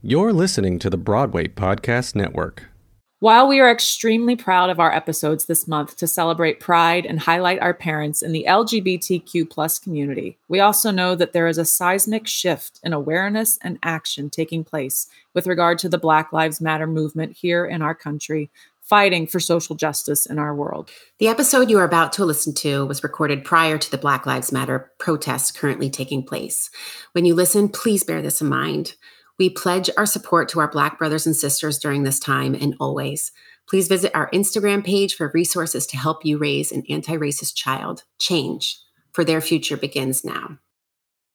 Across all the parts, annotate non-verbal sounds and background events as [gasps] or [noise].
You're listening to the Broadway Podcast Network. While we are extremely proud of our episodes this month to celebrate pride and highlight our parents in the LGBTQ plus community, we also know that there is a seismic shift in awareness and action taking place with regard to the Black Lives Matter movement here in our country, fighting for social justice in our world. The episode you are about to listen to was recorded prior to the Black Lives Matter protests currently taking place. When you listen, please bear this in mind. We pledge our support to our Black brothers and sisters during this time and always. Please visit our Instagram page for resources to help you raise an anti racist child. Change, for their future begins now.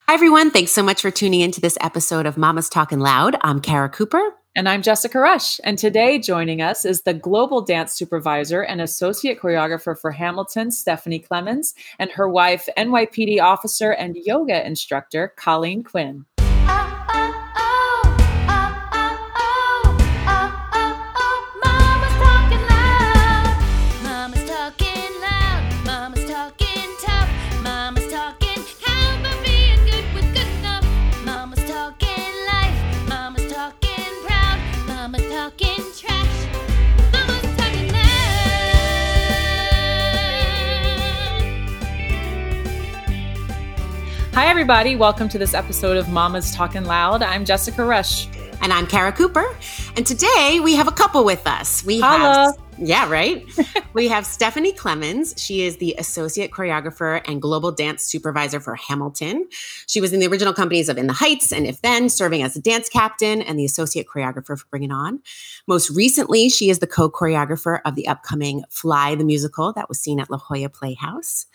Hi, everyone. Thanks so much for tuning into this episode of Mama's Talking Loud. I'm Kara Cooper. And I'm Jessica Rush. And today joining us is the global dance supervisor and associate choreographer for Hamilton, Stephanie Klemons, and her wife, NYPD officer and yoga instructor, Colleen Quinn. Hi, everybody. Welcome to this episode of Mama's Talking Loud. I'm Jessica Rush. And I'm Kara Cooper. And today we have a couple with us. We Holla. have Yeah, right. [laughs] we have Stephanie Klemons. She is the associate choreographer and global dance supervisor for Hamilton. She was in the original companies of In the Heights and If Then, serving as the dance captain and the associate choreographer for Bring It On. Most recently, she is the co-choreographer of the upcoming Fly the musical that was seen at La Jolla Playhouse.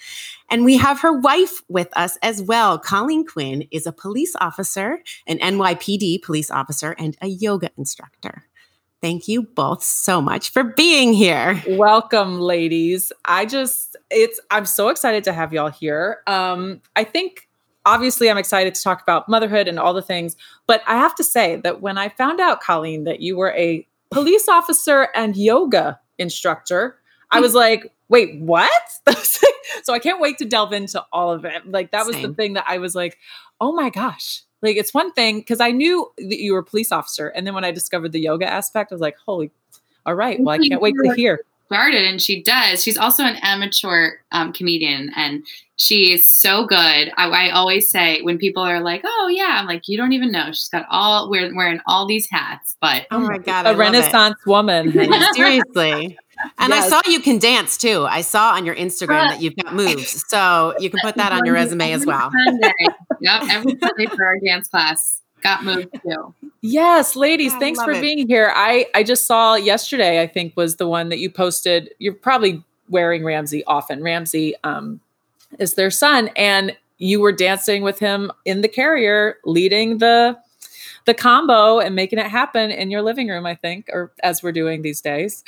And we have her wife with us as well. Colleen Quinn is a police officer, an NYPD police officer, and a yoga instructor. Thank you both so much for being here. Welcome, ladies. I just, it's, I'm so excited to have y'all here. Um, I think obviously I'm excited to talk about motherhood and all the things, but I have to say that when I found out, Colleen, that you were a police officer and yoga instructor, I was like, wait, what? [laughs] so I can't wait to delve into all of it. Like, that was the thing that I was like, oh my gosh. Like, it's one thing because I knew that you were a police officer. And then when I discovered the yoga aspect, I was like, holy, all right. Well, I can't wait to hear. started and she does she's also an amateur um, comedian and she is so good I, I always say when people are like oh yeah i'm like you don't even know she's got all we're wearing all these hats but Oh my God. I a love it. renaissance woman. [laughs] Seriously. And I saw you can dance too. I saw on your Instagram that you've got moves. So you can put that on your [laughs] resume as well. Every Sunday. yep every sunday for our dance class got moved too Yes, ladies, I thanks for it. being here. I I just saw yesterday. I think was the one that you posted. You're probably wearing Ramsey often. Ramsey um, is their son, and you were dancing with him in the carrier, leading the the combo and making it happen in your living room. I think, or as we're doing these days.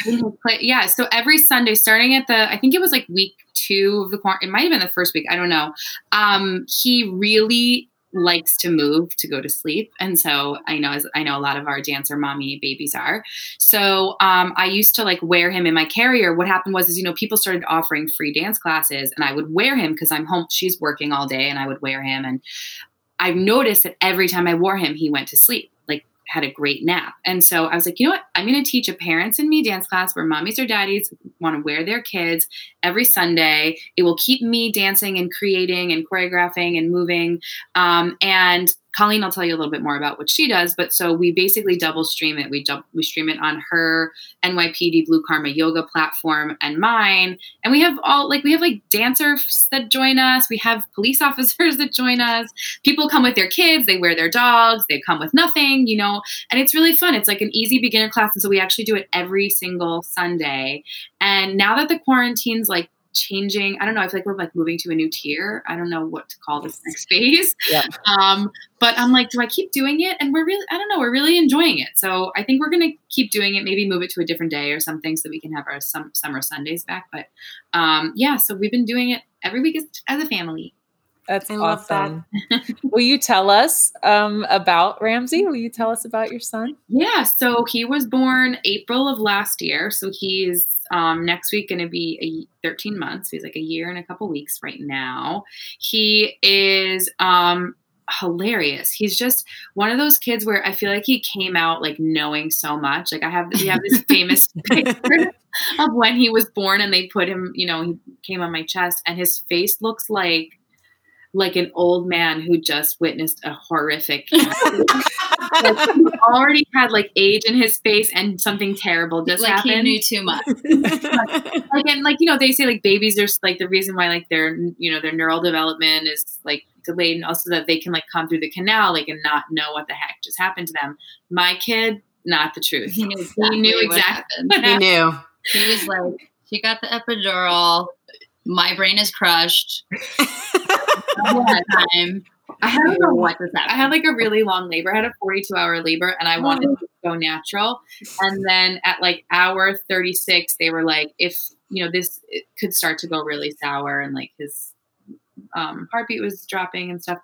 Yeah so every sunday starting at the i think it was like week two of the quarantine it might have been the first week i don't know um he really likes to move to go to sleep and so i know as i know a lot of our dancer mommy babies are so um i used to like wear him in my carrier what happened was is you know people started offering free dance classes and i would wear him because i'm home she's working all day and i would wear him and i noticed that every time i wore him he went to sleep like had a great nap. And so i was like you know what? I'm going to teach a parents and me dance class where mommies or daddies want to wear their kids every sunday. It will keep me dancing and creating and choreographing and moving. Um, and Colleen I'll tell you a little bit more about what she does, but so we basically double stream it. We dub- we stream it on her NYPD Blue Karma yoga platform and mine, and we have all like we have like dancers that join us. We have police [laughs] officers that join us. People come with their kids, they wear their dogs, they come with nothing, you know, and it's really fun. It's like an easy beginner class, and so we actually do it every single Sunday. And now that the quarantine's like changing, I don't know. I feel like we're like moving to a new tier. I don't know what to call this next phase. Yeah. Um, but I'm like, do I keep doing it? And we're really, I don't know, we're really enjoying it. So I think we're gonna keep doing it. Maybe move it to a different day or something so we can have our some summer Sundays back. But um, yeah, so we've been doing it every week as, as a family. That's I love that. awesome. Will you tell us um, about Ramsey? Will you tell us about your son? Yeah, so he was born April of last year. So he's um, next week going to be a 13 months. He's like a year and a couple weeks right now. He is um, hilarious. He's just one of those kids where I feel like he came out like knowing so much. Like I have we have this famous [laughs] picture of when he was born and they put him, you know, he came on my chest and his face looks like like an old man who just witnessed a horrific like, [laughs] he already had like age in his face and something terrible just like happened he knew too much. [laughs] like and like you know they say like babies are like the reason why like their you know their neural development is like delayed and also that they can like come through the canal like and not know what the heck just happened to them my kid not the truth He knew exactly, he knew what exactly happened. what he knew. He was like, she got the epidural. My brain is crushed. [laughs] Time. I had like don't know a, what just happened. I had like a really long labor. I had a 42 hour labor and I wanted to go natural. And then at like hour 36, they were like, if, you know, this could start to go really sour and like his um, heartbeat was dropping and stuff.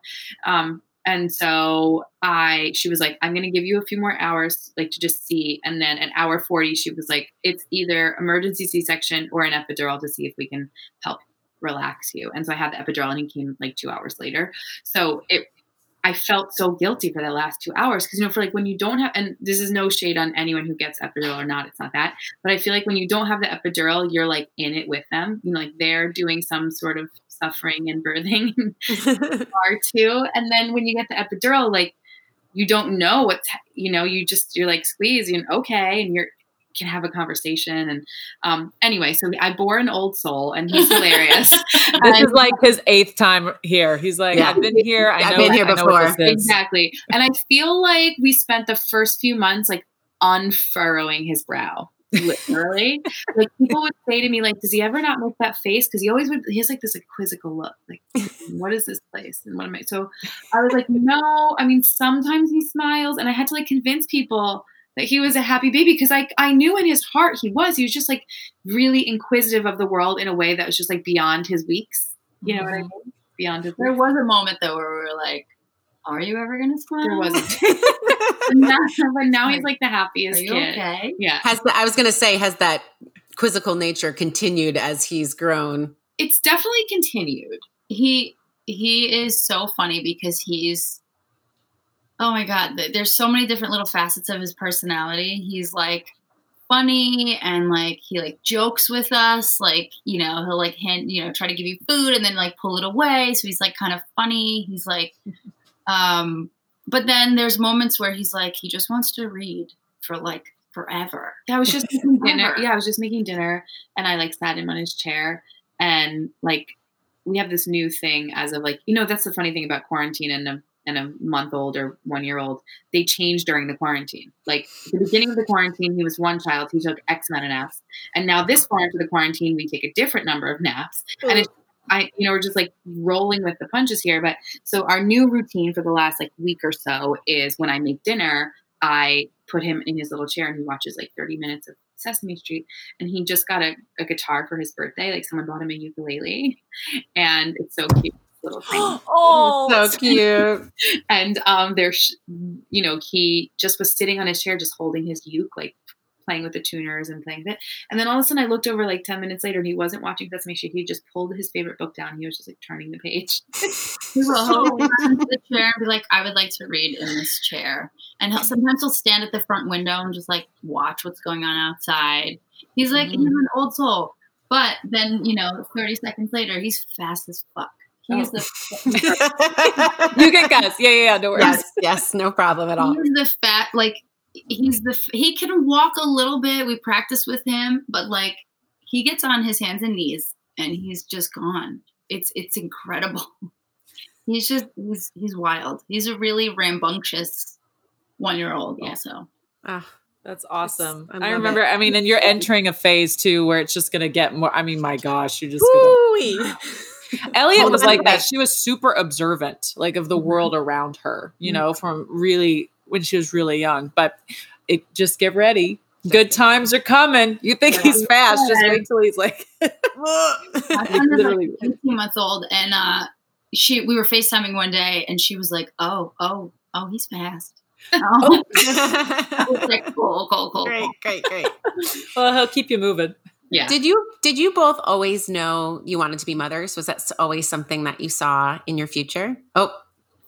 Um, and so I, she was like, I'm going to give you a few more hours, like to just see. And then at hour 40, she was like, it's either emergency C section or an epidural to see if we can help relax you. And so I had the epidural and he came like two hours later. So it, I felt so guilty for the last two hours because you know, for like when you don't have, and this is no shade on anyone who gets epidural or not, it's not that. But I feel like when you don't have the epidural, you're like in it with them. You know, like they're doing some sort of suffering and birthing [laughs] [laughs] are too. And then when you get the epidural, like you don't know what's, you know, you just you're like squeeze, and okay, and you're can have a conversation. And um, anyway, so I bore an old soul, and he's hilarious. [laughs] This And- is like his eighth time here. He's like, Yeah. I've been here. I I've know, been here I before. Exactly. And I feel like we spent the first few months like unfurrowing his brow. Literally. like people would say to me, like, does he ever not make that face? Because he always would he has like this like quizzical look. Like, [laughs] what is this place? And what am I so I was like, no, I mean sometimes he smiles. And I had to like convince people that he was a happy baby because I I knew in his heart he was. He was just like really inquisitive of the world in a way that was just like beyond his weeks. You know what I mm-hmm. mean? Beyond his There weeks. was a moment though where we were like, "Are you ever gonna smile?" There wasn't. [laughs] But now, but now he's like the happiest Are you kid. okay? Yeah. Has the, I was going to say, has that quizzical nature continued as he's grown? It's definitely continued. He he is so funny because he's oh my god, there's so many different little facets of his personality. He's like funny and like he like jokes with us like you know he'll like hint you know try to give you food and then like pull it away so he's like kind of funny he's like um but then there's moments where he's like he just wants to read for like forever Yeah, I was just [laughs] making dinner. Yeah, I was just making dinner and I like sat him on his chair and like we have this new thing as of like, you know, that's the funny thing about quarantine and a and a month old or one year old, they change during the quarantine. Like the beginning of the quarantine, he was one child, he took X amount of naps. And now this far into the quarantine, we take a different number of naps. And it's I, you know, we're just like rolling with the punches here. But so our new routine for the last like week or so is when I make dinner, I put him in his little chair and he watches like 30 minutes of Sesame Street. And he just got a, a guitar for his birthday. Like someone bought him a ukulele. And it's so cute. Little thing. [gasps] oh, so cute. and um there's you know he just was sitting on his chair just holding his uke like playing with the tuners and playing with it and then all of a sudden i looked over like 10 minutes later and he wasn't watching sesame street he just pulled his favorite book down he was just like turning the page [laughs] He will oh, hold on to the chair and be like, I would like to read in this chair. And he'll, sometimes he'll stand at the front window and just like watch what's going on outside. He's like, mm-hmm. he's an old soul. But then, you know, 30 seconds later, he's fast as fuck. He's the oh. [laughs] [laughs] you can guess. Yeah, yeah, yeah. Don't worry. yes, yes, no problem at all. he's the fat like he's the he can walk a little bit. We practice with him, but like he gets on his hands and knees and he's just gone. It's it's incredible. [laughs] He's just he's he's wild. He's a really rambunctious one year old Yeah. also. Ah, That's awesome. I I, remember. it. I mean, and you're entering a phase too where it's just going to get more. I mean, my gosh, you're just Gonna, [laughs] Elliot was like that. She was super observant, like of the Mhm. world around her. You Mhm. know, from really when she was really young. But it just get ready. Good times are coming. You think he's fast? Just wait till he's like. [laughs] My Literally. like 18 months old and uh she we were FaceTiming one day and she was like, Oh, oh, oh, he's fast. [laughs] Oh. Like, cool, cool, cool, great, cool. great, great. [laughs] well, he'll keep you moving. yeah Did you did you both always know you wanted to be mothers? Was that always something that you saw in your future? Oh,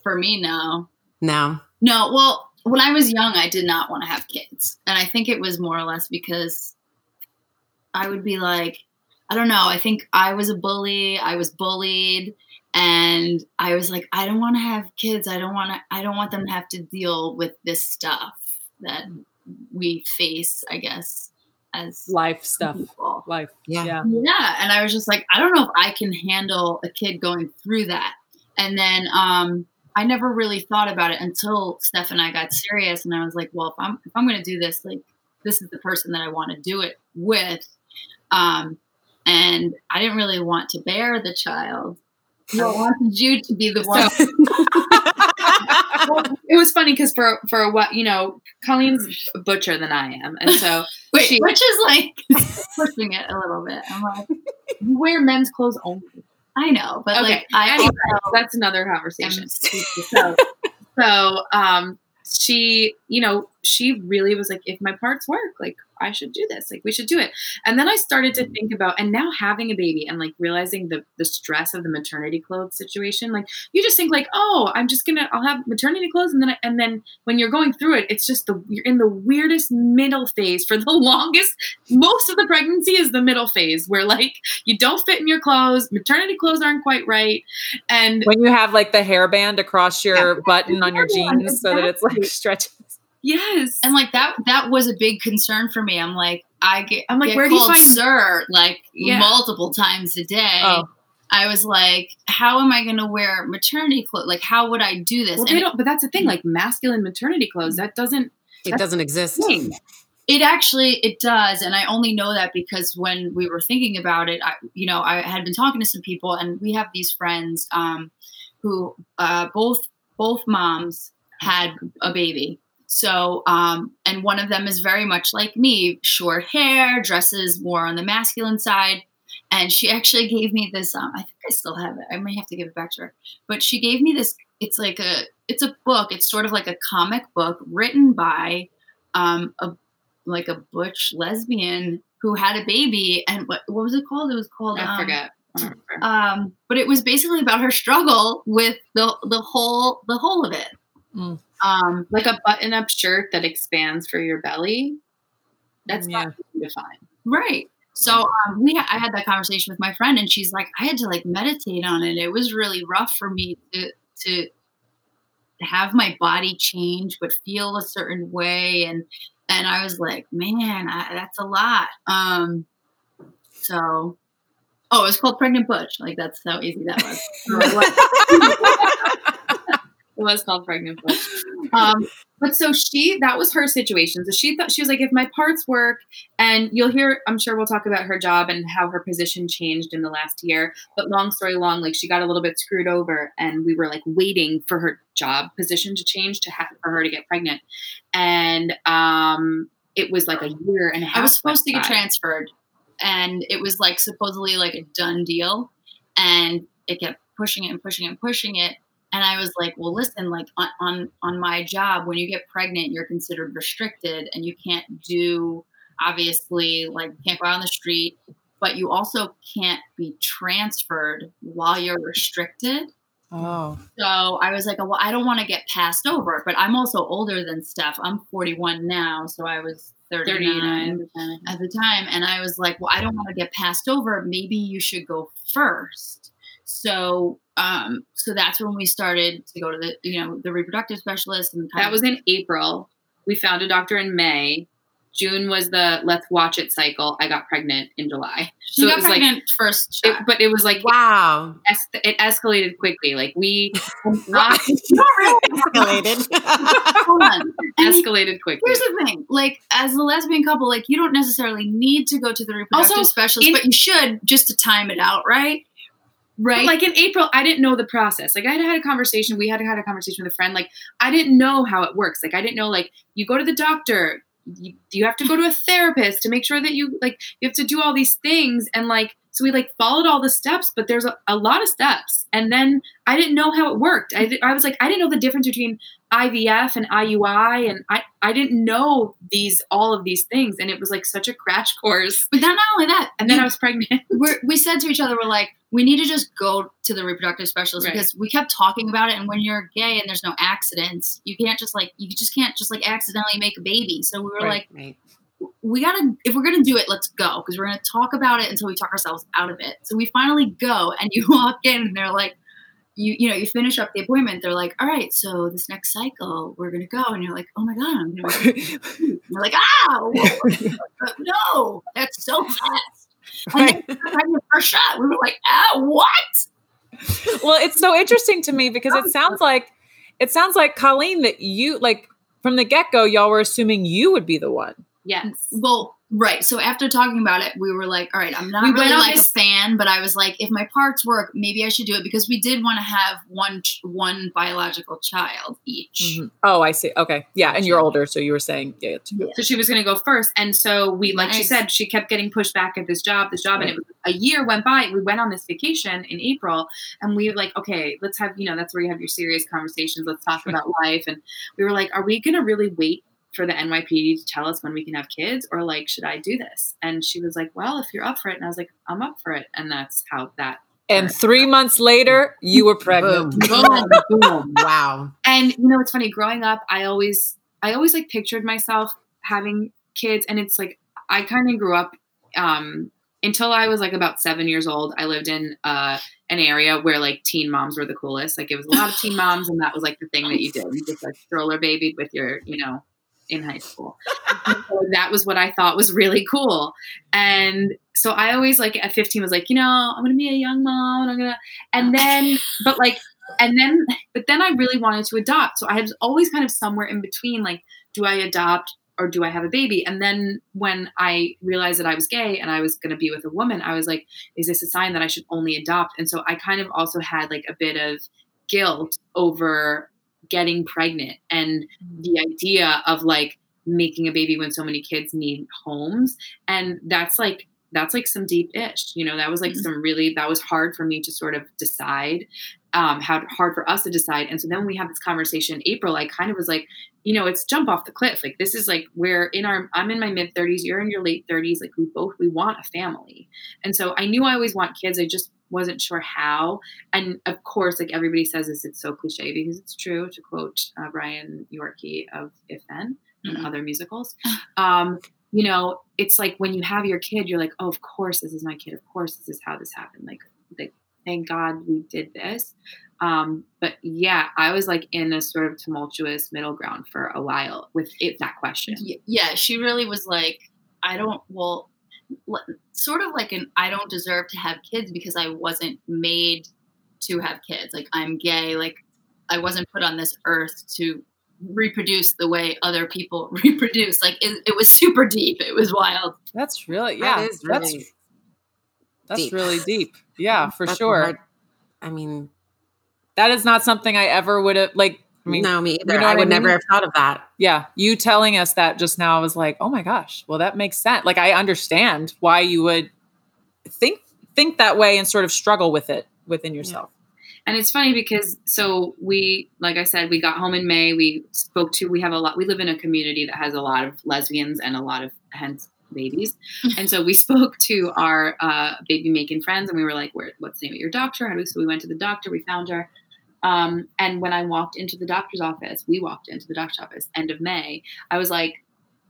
for me, no. No. No, well, when I was young, I did not want to have kids. And I think it was more or less because I would be like, I don't know, I think I was a bully, I was bullied, and I was like, I don't want to have kids. I don't want to I don't want them to have to deal with this stuff that we face, I guess, as Life stuff. people. Life. Yeah. Yeah. Yeah, and I was just like, I don't know if I can handle a kid going through that. And then um, I never really thought about it until Steph and I got serious, and I was like, well, if I'm if I'm going to do this, like, this is the person that I want to do it with. Um, and I didn't really want to bear the child. I wanted you to be the one. well, [laughs] it was funny because for for a what you know, Colleen's a butcher than I am, and so [laughs] Wait, she- which is like [laughs] pushing it a little bit. I'm like, you wear men's clothes only. I know, but Okay, like, I Anyway, also that's another conversation. [laughs] so, so um, she, you know, she really was like, if my parts work, like I should do this, like we should do it. And then I started to mm-hmm. think about, and now having a baby and like realizing the the stress of the maternity clothes situation, like you just think like, oh, I'm just gonna, I'll have maternity clothes, and then I, and then when you're going through it, it's just the you're in the weirdest middle phase for the [laughs] longest. Most of the pregnancy is the middle phase where like you don't fit in your clothes, maternity clothes aren't quite right, and When you have like the hairband across your button on your Yeah, jeans so that it's like exactly. Stretches. yes, and like that that was a big concern for me i'm like i get I'm like, get where do you find- sir like Yeah. multiple times a day Oh. i was like how am i going to wear maternity clothes like how would i do this Well, they don't, but that's the thing. Like masculine maternity clothes, that doesn't. It doesn't exist. Thing. it actually it does and i only know that because when we were thinking about it I, you know i had been talking to some people and we have these friends um, who uh, both both moms had a baby so um, and one of them is very much like me short hair dresses more on the masculine side and she actually gave me this um, i think i still have it i might have to give it back to her but she gave me this it's like a it's a book it's sort of like a comic book written by um, a like a butch lesbian who had a baby and what what was it called? It was called I um, forget. I don't remember. Um, but it was basically about her struggle with the the whole the whole of it. Mm. Um, like a button-up shirt that expands for your belly. That's Yeah. not easy to find. right. So um, we I had that conversation with my friend, and she's like, I had to like meditate on it. It was really rough for me to to have my body change, but feel a certain way, and and I was like, man, I, that's a lot. Um, so. Oh, it was called Pregnant Butch. Like that's how easy that was. [laughs] It was called pregnant butch. Um, but so she, that was her situation. So she thought she was like, if my parts work, and you'll hear, I'm sure we'll talk about her job and how her position changed in the last year. But long story long, like she got a little bit screwed over, and we were like waiting for her job position to change to have for her to get pregnant, and um, it was like a year and a half. I was supposed to get by. transferred, and it was like supposedly like a done deal, and it kept pushing it and pushing it and pushing it. And I was like, well, listen, like on, on on my job, when you get pregnant, you're considered restricted, and you can't do obviously like you can't go out on the street, but you also can't be transferred while you're restricted. Oh. So I was like, well, I don't want to get passed over, but I'm also older than Steph. I'm 41 now, so I was 39 39. at the time and i was like well i don't want to get passed over maybe you should go first so um so that's when we started to go to the you know the reproductive specialist and That of- was in April. We found a doctor in May. June was the let's watch it cycle. I got pregnant in July. she so it got was like- pregnant first It, but it was like Wow. es- it escalated quickly. Like we [laughs] Not really. Escalated. [laughs] Hold on. [laughs] And escalated quickly. Here's the thing, like as a lesbian couple, like you don't necessarily need to go to the reproductive Also, specialist, in- but you should just to time it out, right? Right. But like in April, I didn't know the process. Like I had had a conversation. We had had a conversation with a friend. Like I didn't know how it works. Like I didn't know. Like you go to the doctor. You, you have to go to a therapist to make sure that you like you have to do all these things and like So we like followed all the steps, but there's a, a lot of steps. And then I didn't know how it worked. I, di- I was like, I didn't know the difference between IVF and IUI. And I, I didn't know these, all of these things. And it was like such a crash course. But then not only that, And then you- I was pregnant. [laughs] we're, we said to each other, we're like, we need to just go to the reproductive specialist Right. because we kept talking about it. And when you're gay and there's no accidents, you can't just like, you just can't just like accidentally make a baby. So we were Right. like, Right. We gotta, if we're gonna do it, let's go because we're gonna talk about it until we talk ourselves out of it. So we finally go, and you [laughs] walk in, and they're like, you, you know, you finish up the appointment. They're like, all right, so this next cycle, we're gonna go, and you're like, oh my god, I'm gonna. You're like, ah, ow, no, that's so fast. And then for a shot. We were like, ow, what? well, it's so interesting to me because it oh, sounds like it sounds like Colleen that you like from the get go, y'all were assuming you would be the one. Yes. Well, right. So after talking about it, we were like, all right, I'm not We went really on like this- a fan, but I was like, if my parts work, maybe I should do it because we did want to have one ch- one biological child each. Mm-hmm. Oh, I see. Okay, yeah, and you're older, so you were saying yeah. it's- So she was going to go first. And so we, like she said, she kept getting pushed back at this job, this job. And it was a year went by. We went on this vacation in April and we were like, okay, let's have, you know, that's where you have your serious conversations. Let's talk about life. And we were like, are we going to really wait for the NYPD to tell us when we can have kids? Or like, should I do this? And she was like, well, if you're up for it. And I was like, I'm up for it. And that's how that. And three months later, you were pregnant. Boom. Boom, [laughs] boom. Wow. And you know, it's funny. Growing up, I always, I always like pictured myself having kids, and it's like I kind of grew up um, until I was like about seven years old. I lived in uh, an area where like teen moms were the coolest. Like it was a lot of teen moms, and that was like the thing that you did. You just like stroller baby with your, you know, in high school. [laughs] So that was what I thought was really cool. And so I always like at 15 was like, you know, I'm gonna be a young mom, and I'm gonna, and then, but like and then but then i really wanted to adopt so i was always kind of somewhere in between like do i adopt or do i have a baby and then when i realized that i was gay and i was going to be with a woman i was like is this a sign that i should only adopt and so i kind of also had like a bit of guilt over getting pregnant and mm-hmm. the idea of like making a baby when so many kids need homes. And that's like that's like some deep ish you know that was like Mhm. some really that was hard for me to sort of decide um how hard for us to decide. And so then when we had this conversation in april i kind of was like you know it's jump off the cliff. Like this is like where in our i'm in my mid 30s you're in your late 30s like we both we want a family. And so i knew i always want kids i just wasn't sure how. And of course like everybody says this it's so cliche because it's true to quote uh, brian yorkey of if then and Mhm. other musicals. [sighs] Um you know it's like when you have your kid you're like oh of course this is my kid of course this is how this happened like like thank god we did this um but yeah i was like in a sort of tumultuous middle ground for a while with it that question Yeah, she really was like, I don't, well, sort of like an I don't deserve to have kids because I wasn't made to have kids. Like, I'm gay. Like, I wasn't put on this earth to reproduce the way other people [laughs] reproduce. Like, it, it was super deep. It was wild. That's really yeah. That is that's really that's deep. really deep. Yeah, for That's sure. hard- I mean, That is not something I ever would have like. I mean, no, me either. you know I would I mean? never have thought of that. yeah, you telling us that just now I was like, oh my gosh, well that makes sense. Like I understand why you would think think that way and sort of struggle with it within yourself. And it's funny because so we, like I said, we got home in May. We spoke to, we have a lot, we live in a community that has a lot of lesbians and a lot of hence babies. [laughs] and so we spoke to our uh, baby making friends and we were like, Where, what's the name of your doctor? How do we, so we went to the doctor, we found her. Um, and when I walked into the doctor's office, we walked into the doctor's office end of May, I was like,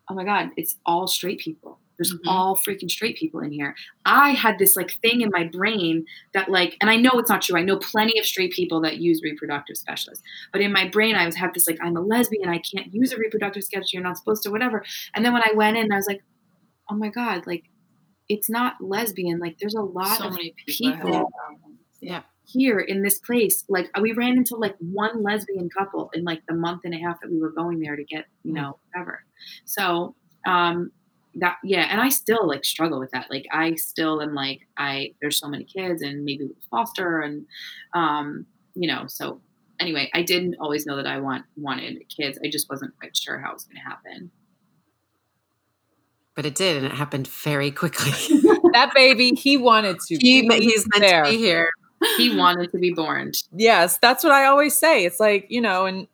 oh my God, it's all straight people. There's Mhm. all freaking straight people in here. I had this like thing in my brain that like, and I know it's not true. I know plenty of straight people that use reproductive specialists, but in my brain, I was have this like, I'm a lesbian. I can't use a reproductive specialist. You're not supposed to, whatever. And then when I went in, I was like, oh my God, like it's not lesbian. Like there's a lot so of many people. people. Yeah. here in this place. Like we ran into like one lesbian couple in like the month and a half that we were going there to get, you know, whatever. So, um, that yeah, and I still like struggle with that. Like I still am like I there's so many kids and maybe with foster and um, you know, so anyway, I didn't always know that I want wanted kids. I just wasn't quite sure how it was gonna happen. but it did, and it happened very quickly. [laughs] that baby, he wanted to. he, be he's meant there. to be here. He wanted to be born. Yes, that's what I always say. It's like, you know, and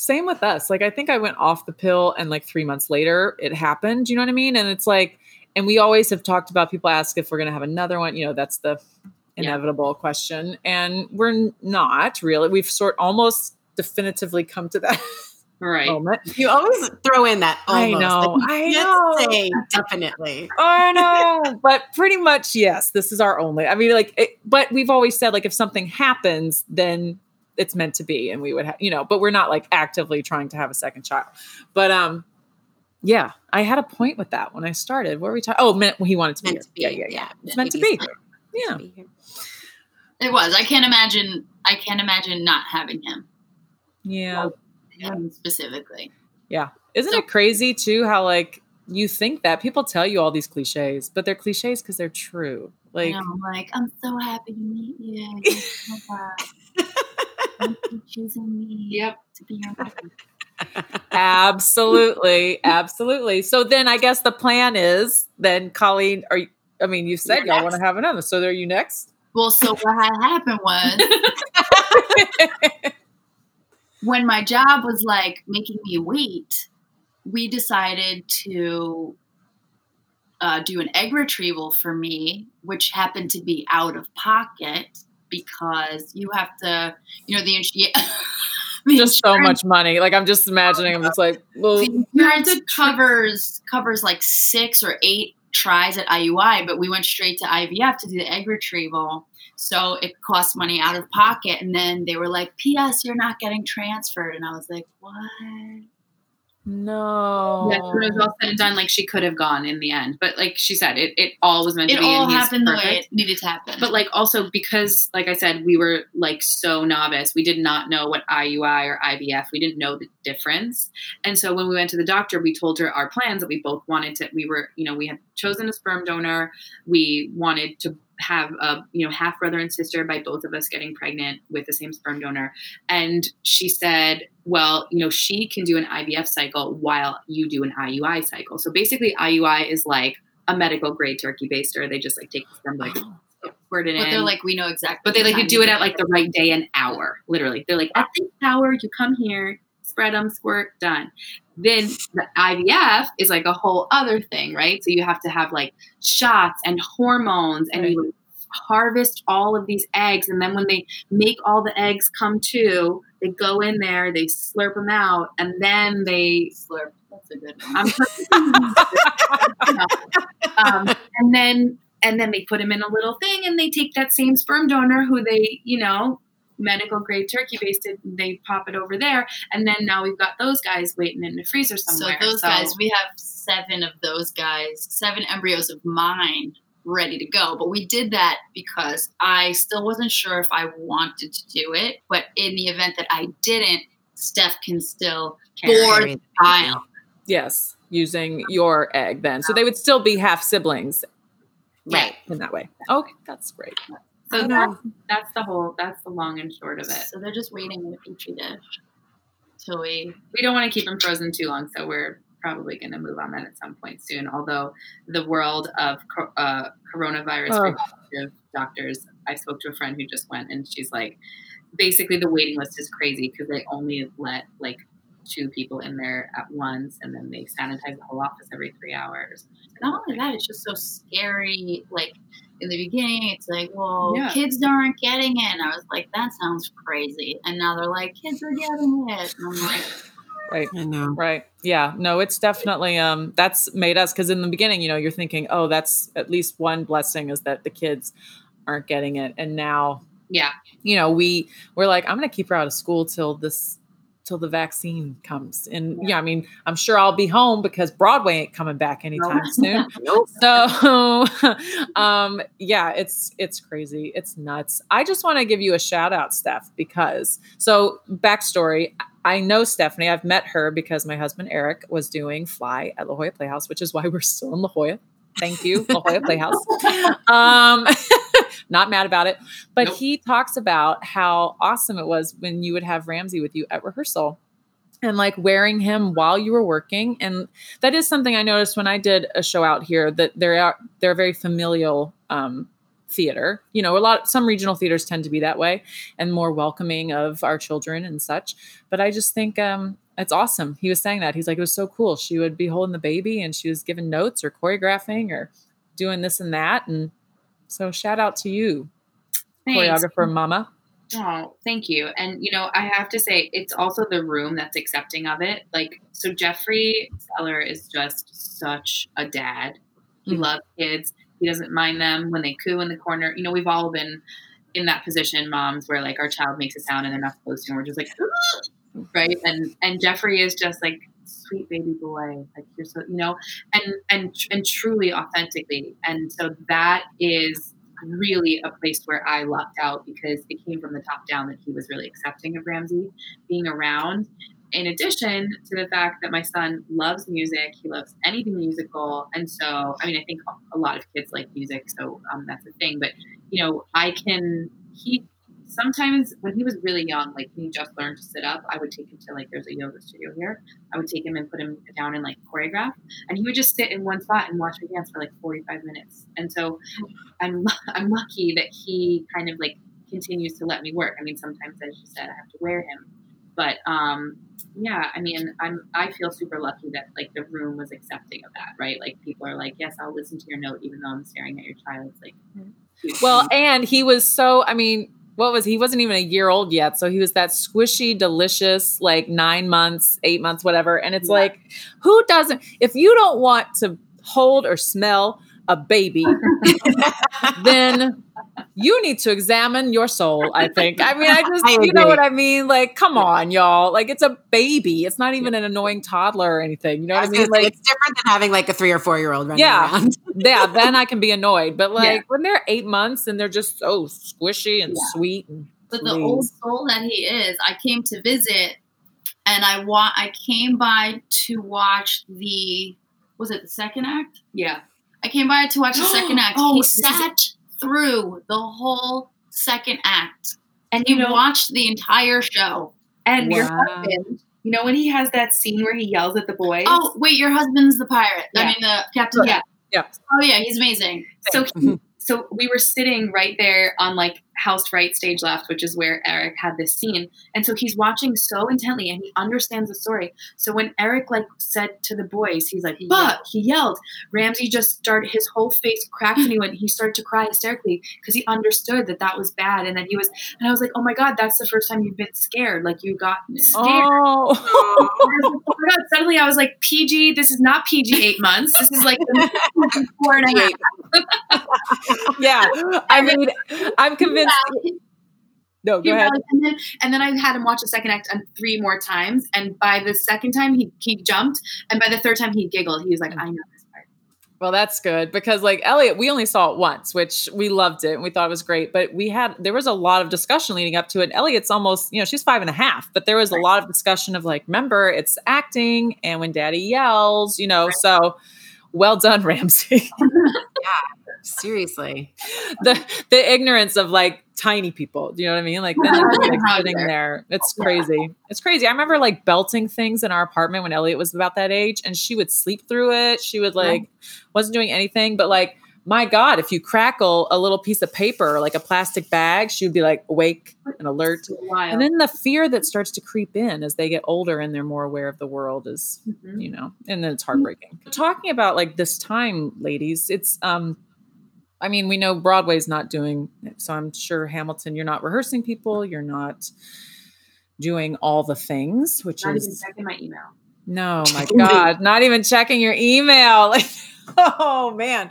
same with us. Like, I think I went off the pill and like three months later it happened. You know what I mean? And it's like, and we always have talked about people ask if we're going to have another one. You know, that's the Yeah. inevitable question. And we're not really. We've sort almost definitively come to that Right. moment. You always throw in that. I know, Like, I can't know. Say definitely. I know, but pretty much yes. This is our only. I mean, like, it, but we've always said like if something happens, then it's meant to be, and we would, have, you know. But we're not like actively trying to have a second child. But um, yeah, I had a point with that when I started. What were we talking? Oh, meant he wanted to be. To be. Yeah, yeah, yeah. It's meant to be. meant Yeah. to be. It was. I can't imagine. I can't imagine not having him. Yeah. Him specifically. Yeah isn't it crazy too how like you think that people tell you all these cliches, but they're cliches because they're true. Like, know, like I'm so happy to meet you. [laughs] choosing me Yep. to be your mother. [laughs] absolutely, absolutely. So then I guess the plan is then Colleen, are you, I mean, you said You're y'all want to have another. So are you next? Well, so what had happened was [laughs] when my job was like making me wait, we decided to uh, do an egg retrieval for me, which happened to be out of pocket because you have to, you know, the, yeah, [laughs] the just so much money. Like I'm just imagining. I'm just like, well, The insurance covers covers like six or eight tries at IUI, but we went straight to IVF to do the egg retrieval. So it cost money out of pocket. And then they were like, P.S. You're not getting transferred. And I was like, what? No. Yeah, when it was all said and done, like she could have gone in the end, but like she said, it, it all was meant It to be. all and he's happened the way it needed to happen. But like also because, like I said, we were like so novice, we did not know what IUI or IVF. We didn't know the difference, and so when we went to the doctor, we told her our plans that we both wanted to. We were, you know, we had chosen a sperm donor. We wanted to have a, you know, half brother and sister by both of us getting pregnant with the same sperm donor. And she said, well, you know, she can do an IVF cycle while you do an IUI cycle. So basically, IUI is like a medical grade turkey baster. They just like take the sperm, like oh. squirt it But in. they're like, we know exactly. But they like to do it at like the right day and hour. Literally, they're like at this hour you come here, spread them, squirt, done. Then the IVF is like a whole other thing, right? So you have to have like shots and hormones, and you harvest all of these eggs, and then when they make all the eggs come to, they go in there, they slurp them out, and then they slurp. That's a good one. [laughs] [laughs] Um, and then and then they put them in a little thing and they take that same sperm donor who they you know medical grade turkey basted they pop it over there and then now we've got those guys waiting in the freezer somewhere So those guys, we have seven of those guys, seven embryos of mine ready to go. But we did that because I still wasn't sure if I wanted to do it. But in the event that I didn't, Steph can still Carry. board the the child. Yes, using your egg then. So they would still be half siblings. Right. In that way. Okay, that's great. So that's, that's the whole that's the long and short of it So they're just waiting in a petri dish till we. we don't want to keep them frozen too long so we're probably going to move on that at some point soon although the world of uh, coronavirus Oh. doctors i spoke to a friend who just went and she's like basically the waiting list is crazy because they only let like two people in there at once and then they sanitize the whole office every three hours Not only that, it's just so scary. Like in the beginning, it's like, well, Yeah. kids aren't getting it. And I was like, that sounds crazy. And now they're like, kids are getting it. And I'm like, [laughs] Right. I know. Right. Yeah. No, it's definitely um that's made us because in the beginning, you know, you're thinking, oh, that's at least one blessing is that the kids aren't getting it. And now, yeah you know, we we're like, I'm gonna keep her out of school till this till the vaccine comes. And yeah, I mean, I'm sure I'll be home because Broadway ain't coming back anytime [laughs] soon. So [laughs] um yeah, it's it's crazy. It's nuts. I just want to give you a shout out, Steph, because so backstory, I know Stephanie. I've met her because my husband Eric was doing Fly at La Jolla Playhouse, which is why we're still in La Jolla. Thank you, La Jolla Playhouse. [laughs] Um not mad about it. But Nope. he talks about how awesome it was when you would have Ramsey with you at rehearsal. and like wearing him while you were working and that is something i noticed when i did a show out here that there are they're very familial um theater you know a lot some regional theaters tend to be that way and more welcoming of our children and such but i just think um it's awesome he was saying that he's like it was so cool she would be holding the baby and she was giving notes or choreographing or doing this and that and so shout out to you Thanks. choreographer mama Oh, thank you. And you know, I have to say, it's also the room that's accepting of it. Like, so Jeffrey Seller is just such a dad. He Mhm. loves kids. He doesn't mind them when they coo in the corner. You know, we've all been in that position, moms, where like our child makes a sound and they're not supposed to, and we're just like, "Ugh," [gasps] right? And and Jeffrey is just like sweet baby boy, like you're so, you know, and and and truly authentically. And so that is really a place where I lucked out because it came from the top down that he was really accepting of Ramsey being around. In addition to the fact that my son loves music, he loves anything musical. And so, I mean, I think a lot of kids like music, so um, that's a thing. But, you know, I can, he, sometimes when he was really young, like he just learned to sit up, I would take him to like, there's a yoga studio here. I would take him and put him down and like choreograph. And he would just sit in one spot and watch me dance for like 45 minutes. And so I'm, [laughs] I'm lucky that he kind of like continues to let me work. I mean, sometimes, as you said, I have to wear him. But um, yeah, I mean, I'm I feel super lucky that like the room was accepting of that, right? Like people are like, yes, I'll listen to your note even though I'm staring at your child. It's like, huge Well, and he was so, I mean, what was he wasn't even a year old yet. So he was that squishy, delicious, like nine months, eight months, whatever. And it's Yeah. like, who doesn't, if you don't want to hold or smell a baby, [laughs] then you need to examine your soul, I think. I mean, I just, I you know what I mean? Like, come on, y'all. Like, it's a baby. It's not even an annoying toddler or anything. You know what I was mean? Like, it's different than having like a three or four year old running Yeah. around. [laughs] yeah, then I can be annoyed. But like Yeah. when they're eight months and they're just so squishy and Yeah. sweet and But the old soul that he is, I came to visit, and I wa- I came by to watch the was it the second act? yeah, I came by to watch the second [gasps] act. Oh, he sat through the whole second act. and He you know, watched the entire show. and your husband, you know, when he has that scene where he yells at the boys. Oh wait, your husband's the pirate. I mean the captain. Yeah. Yeah. Oh yeah, he's amazing. So he, so we were sitting right there on like house right stage left, which is where Eric had this scene. And so he's watching so intently and he understands the story. So when Eric like said to the boys, he's like, but he yelled, Ramsey just started his whole face cracked and he went, he started to cry hysterically because he understood that that was bad. And then he was, and I was like, oh my God, that's the first time you've been scared. Like you got scared. oh, oh my God, suddenly I was like, PG, this is not PG eight months. This is like [laughs] four and a half. yeah. I mean, I'm convinced. No, go ahead. and then and then I had him watch the second act and three more times. And by the second time, he he jumped, and by the third time, he giggled. He was like, mm. "I know this part." Well, that's good because like Elliot, we only saw it once, which we loved it and we thought it was great. But we had there was a lot of discussion leading up to it. Elliot's almost, you know, she's five and a half, but there was a lot of discussion of like, remember, it's acting, and when daddy yells, you know, so well done, [laughs] Ramsey. [laughs] Seriously. the the ignorance of like tiny people. Do you know what I mean? Like like [laughs] sitting there. It's crazy. It's crazy. I remember like belting things in our apartment when Elliot was about that age, and she would sleep through it. She would like wasn't doing anything, but like my God, if you crackle a little piece of paper, like a plastic bag, she would be like awake and alert. And then the fear that starts to creep in as they get older and they're more aware of the world is Mhm. you know and then it's heartbreaking talking about like this time ladies it's um i mean we know broadway's not doing so i'm sure hamilton you're not rehearsing people you're not doing all the things which not even is checking my email. no my god not even checking your email like [laughs] [laughs] oh man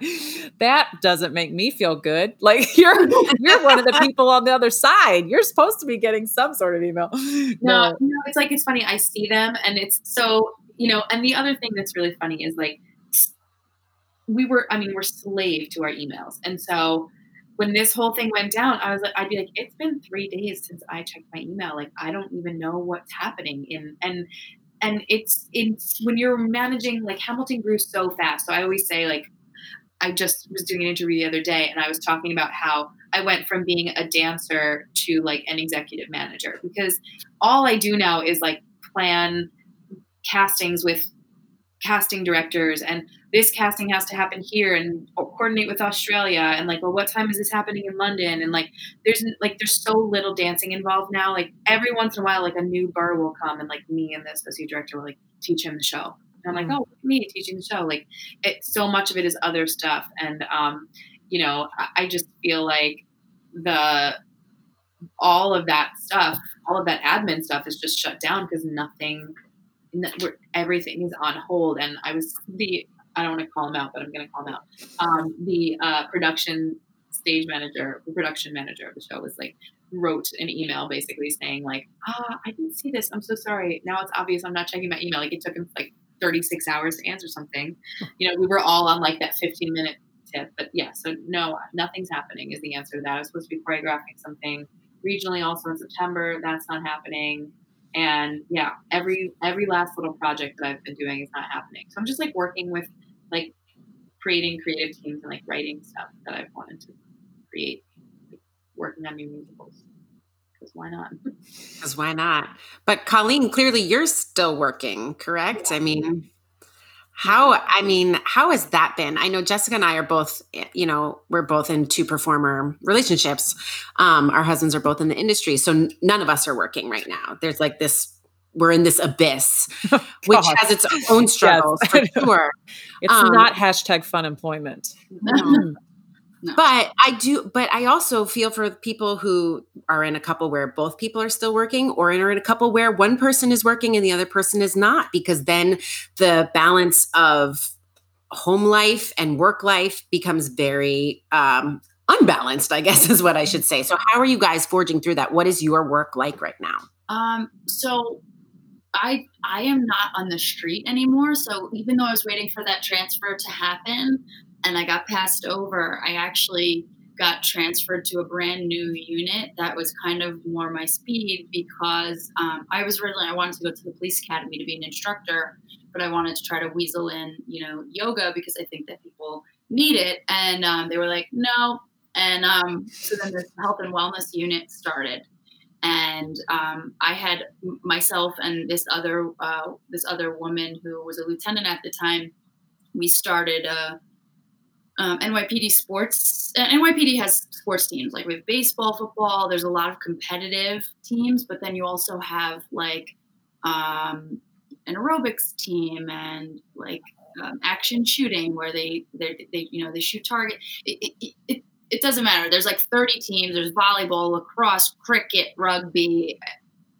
that doesn't make me feel good [laughs] like you're you're one of the people on the other side you're supposed to be getting some sort of email [laughs] No, no, it's like it's funny. I see them, and it's so you know. And the other thing that's really funny is like we were. I mean, we're slave to our emails, and so when this whole thing went down, I was like, I'd be like, it's been three days since I checked my email. Like, I don't even know what's happening in and. And it's it's when you're managing like Hamilton grew so fast. So I always say like I just was doing an interview the other day and I was talking about how I went from being a dancer to like an executive manager because all I do now is like plan castings with casting directors and this casting has to happen here and coordinate with Australia and like well what time is this happening in London? And like there's like there's so little dancing involved now. Like every once in a while like a new burr will come and like me and the associate director will like teach him the show. And I'm like Mm. oh look at me teaching the show. Like it so much of it is other stuff. And um you know I, I just feel like the all of that stuff all of that admin stuff is just shut down because nothing everything is on hold. And i was the i don't want to call him out but i'm going to call him out. Um, the uh, production stage manager the production manager of the show was like wrote an email basically saying like ah i didn't see this. I'm so sorry. Now it's obvious i'm not checking my email. Like it took him like 36 hours to answer something. You know we were all on like that 15 minute tip but yeah so no nothing's happening is the answer to that. I was supposed to be choreographing something regionally also in september. That's not happening. And yeah every every last little project that i've been doing is not happening. So i'm just like working with like creating creative teams and like writing stuff that i've wanted to create like, working on new musicals because why not [laughs] Because why not? But Colleen, clearly you're still working, correct? I mean, how, I mean, how has that been? I know Jessica and I are both, you know, we're both in two performer relationships. Um, our husbands are both in the industry. So n- none of us are working right now. There's like this, we're in this abyss, [laughs] which has its own struggles for sure. [laughs] It's Um, not hashtag fun employment. But I do, but I also feel for people who are in a couple where both people are still working or in, are in a couple where one person is working and the other person is not, because then the balance of home life and work life becomes very um, unbalanced, I guess [laughs] is what I should say. So, how are you guys forging through that? What is your work like right now? Um, so I I am not on the street anymore. So even though I was waiting for that transfer to happen and I got passed over, I actually got transferred to a brand new unit that was kind of more my speed because um, I was originally I wanted to go to the police academy to be an instructor, but I wanted to try to weasel in you know yoga because I think that people need it, and um, they were like no, and um, so then the health and wellness unit started and um, I had myself and this other uh, this other woman who was a lieutenant at the time. We started a um, NYPD sports. Uh, NYPD has sports teams like we have baseball, football. There's a lot of competitive teams, but then you also have like um, an aerobics team and like um, action shooting where they they they you know they shoot target. It, it, it, it doesn't matter. There's like 30 teams. There's volleyball, lacrosse, cricket, rugby,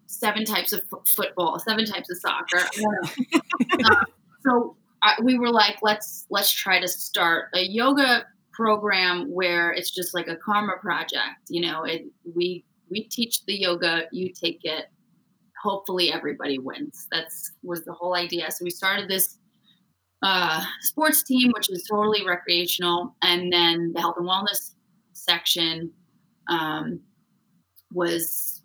seven types of fo- football, seven types of soccer. I don't know. Uh, [laughs] so I, we were like, let's let's try to start a yoga program where it's just like a karma project. You know, it, we we teach the yoga, you take it. Hopefully, everybody wins. That's was the whole idea. So we started this uh, sports team, which is totally recreational, and then the health and wellness section um, was.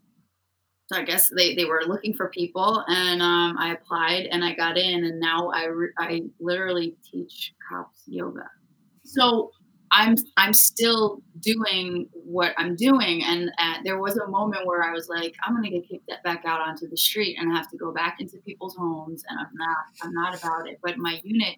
So I guess they, they were looking for people, and um, I applied and I got in, and now I re- I literally teach cops yoga. So I'm I'm still doing what I'm doing, and uh, there was a moment where I was like, I'm gonna get kicked back out onto the street and have to go back into people's homes, and I'm not I'm not about it. But my unit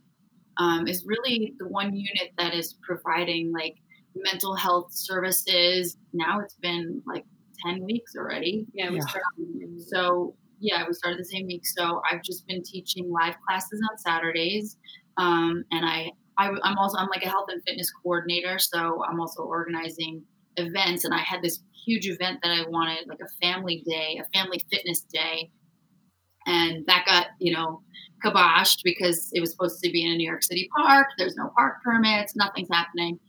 um, is really the one unit that is providing like mental health services. Now it's been like ten weeks already. yeah, we Yeah. started So yeah, we started the same week. So I've just been teaching live classes on Saturdays, um, and I, I I'm also I'm like a health and fitness coordinator. So I'm also organizing events, and I had this huge event that I wanted, like a family day, a family fitness day, and that got you know kiboshed because it was supposed to be in a New York City park. There's no park permits, nothing's happening.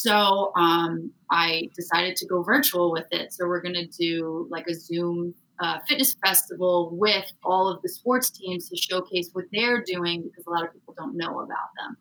So um, I decided to go virtual with it. So we're going to do like a Zoom uh, fitness festival with all of the sports teams to showcase what they're doing because a lot of people don't know about them.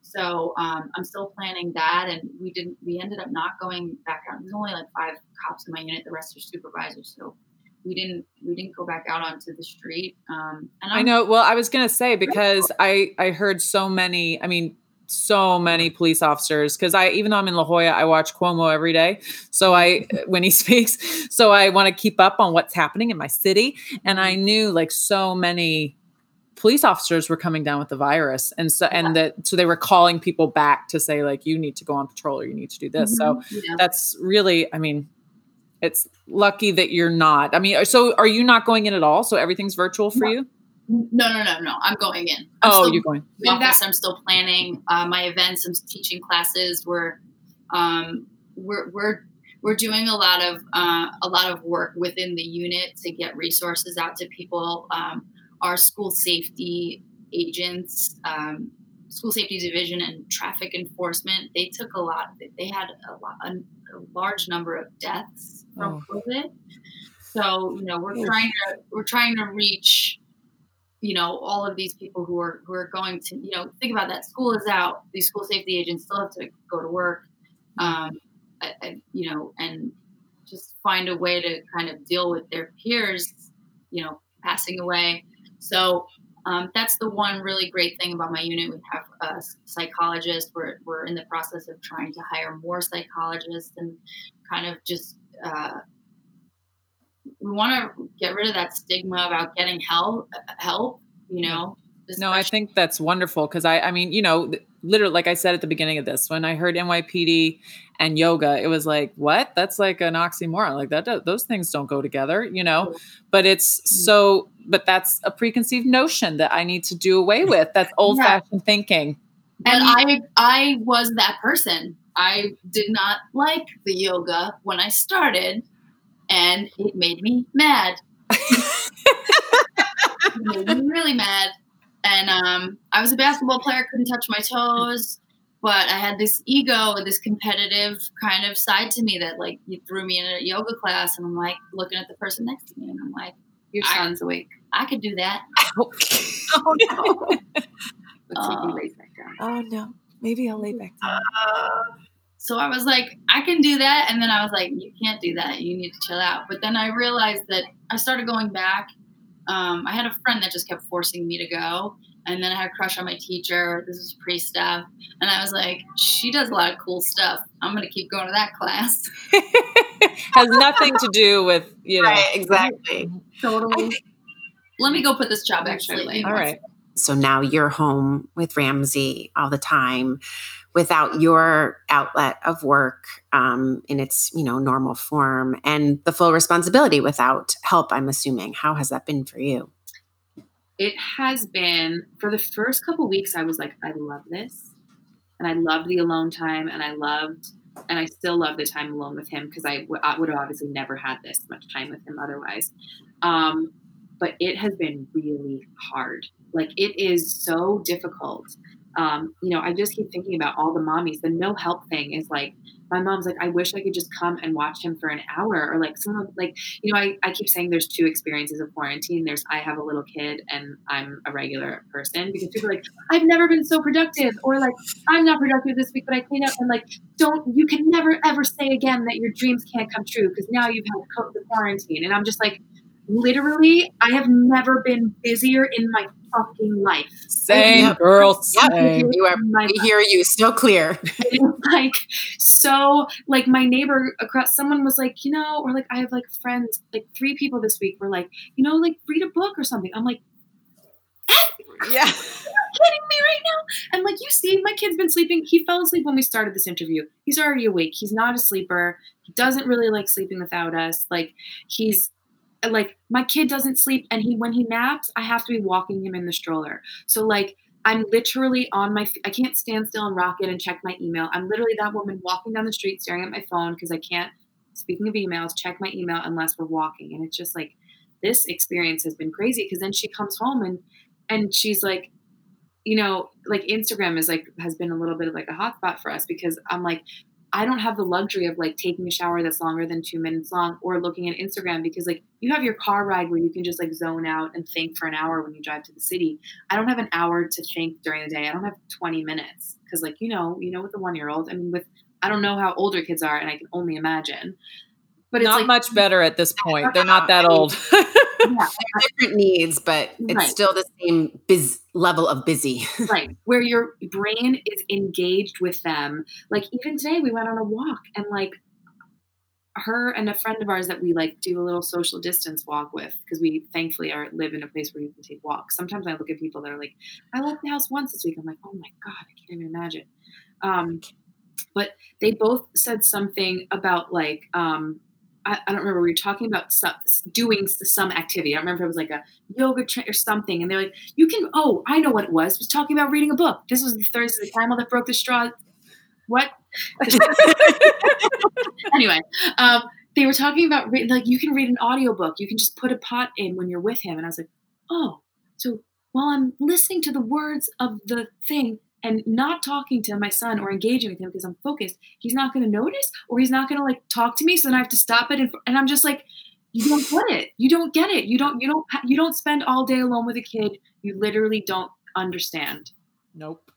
So um, I'm still planning that, and we didn't. We ended up not going back out. There's only like five cops in my unit. The rest are supervisors. So we didn't. We didn't go back out onto the street. Um, and I know. Well, I was gonna say because I I heard so many. I mean, so many police officers because I even though I'm in La Jolla, I watch Cuomo every day. So I [laughs] when he speaks, so I want to keep up on what's happening in my city, and I knew like so many police officers were coming down with the virus and so and that so they were calling people back to say like you need to go on patrol or you need to do this so Mm-hmm. Yeah. that's really i mean it's lucky that you're not i mean so are you not going in at all so everything's virtual for No. you No, no, no, no. I'm going in. I'm oh still you're going in the office. I'm still planning uh, my events. I'm teaching classes. We're um, we're we're we're doing a lot of uh, a lot of work within the unit to get resources out to people. Um, our school safety agents, um, school safety division, and traffic enforcement. They took a lot. They had a, lot, a, a large number of deaths from COVID. So you know we're trying to we're trying to reach you know all of these people who are who are going to you know think about that school is out these school safety agents still have to go to work um you know and just find a way to kind of deal with their peers you know passing away. So um, that's the one really great thing about my unit. We have a psychologist. We're, we're in the process of trying to hire more psychologists and kind of just uh, we want to get rid of that stigma about getting help help you know No, I think that's wonderful because I, I mean, you know, literally, like I said at the beginning of this, when I heard NYPD and yoga, it was like, what? That's like an oxymoron. Like that, those things don't go together, you know. But it's mm. so, but that's a preconceived notion that I need to do away with. That's old fashioned thinking. and i i was that person i did not like the yoga when i started and it made me mad it made me really mad and um, i was a basketball player couldn't touch my toes but i had this ego this competitive kind of side to me that like you threw me in a yoga class and i'm like looking at the person next to me and i'm like Your I- son's awake. i could do that Oh, [laughs] [laughs] Oh no. [laughs] Let's see if he lays back down. Oh no. Maybe I'll lay back down. So I was like, I can do that. And then I was like, you can't do that. You need to chill out. But then I realized that I started going back. Um, I had a friend that just kept forcing me to go. And then I had a crush on my teacher. This is pre stuff. And I was like, she does a lot of cool stuff. I'm going to keep going to that class. [laughs] Has nothing to do with, you know. Right, exactly. Totally. Let me go put this job actually. All right. So now you're home with Ramsey all the time without your outlet of work um, in its, you know, normal form and the full responsibility without help, I'm assuming. How has that been for you? It has been for the first couple weeks. I was like, I love this, and I loved the alone time, and I loved, and I still love the time alone with him because I, w- I would have obviously never had this much time with him otherwise. Um, but it has been really hard. Like it is so difficult. Um, you know, I just keep thinking about all the mommies. The no help thing is like my mom's like, I wish I could just come and watch him for an hour, or like some of like you know, I, I keep saying there's two experiences of quarantine. There's I have a little kid and I'm a regular person because people are like, I've never been so productive, or like I'm not productive this week, but I clean up and like don't you can never ever say again that your dreams can't come true because now you've had the quarantine. And I'm just like, literally, I have never been busier in my fucking life. Same, Yep. girl. Yep. Same. You are, My we hear you so clear. [laughs] like so like my neighbor across someone was like you know or like i have like friends like three people this week were like you know like read a book or something i'm like Yeah. kidding me right now and like you see my kid's been sleeping he fell asleep when we started this interview he's already awake he's not a sleeper he doesn't really like sleeping without us like he's like my kid doesn't sleep and he when he naps i have to be walking him in the stroller. So like i'm literally on my i can't stand still and rock it and check my email. I'm literally that woman walking down the street staring at my phone because i can't speaking of emails check my email unless we're walking. And it's just like this experience has been crazy because then she comes home and and she's like you know like instagram is like has been a little bit of like a hotspot for us because i'm like i don't have the luxury of like taking a shower that's longer than two minutes long or looking at instagram because like you have your car ride where you can just like zone out and think for an hour when you drive to the city i don't have an hour to think during the day i don't have 20 minutes because like you know you know with the one year old i mean with i don't know how older kids are and i can only imagine but it's not like much better at this point. They're not that old. [laughs] yeah, [laughs] Different needs, but it's Right. still the same biz- level of busy. [laughs] right where your brain is engaged with them like even today we went on a walk and like her and a friend of ours that we like do a little social distance walk with because we thankfully are live in a place where you can take walks. Sometimes I look at people that are like, I left the house once this week. I'm like, oh my god, I can't even imagine. Um, but they both said something about like um, I, I don't remember. We were talking about some, doing some activity. I remember it was like a yoga tra- or something. And they're like, "You can." Oh, I know what it was. It was talking about reading a book. This was the Thursday, the camel that broke the straw. What? [laughs] anyway, um, they were talking about re- like you can read an audiobook. You can just put a pot in when you're with him. And I was like, oh, so while I'm listening to the words of the thing and not talking to my son or engaging with him because I'm focused, he's not going to notice or he's not going to like talk to me. So then I have to stop it. And, and I'm just like, you don't get it. You don't get it. You don't, you don't, you don't spend all day alone with a kid. You literally don't understand. Nope.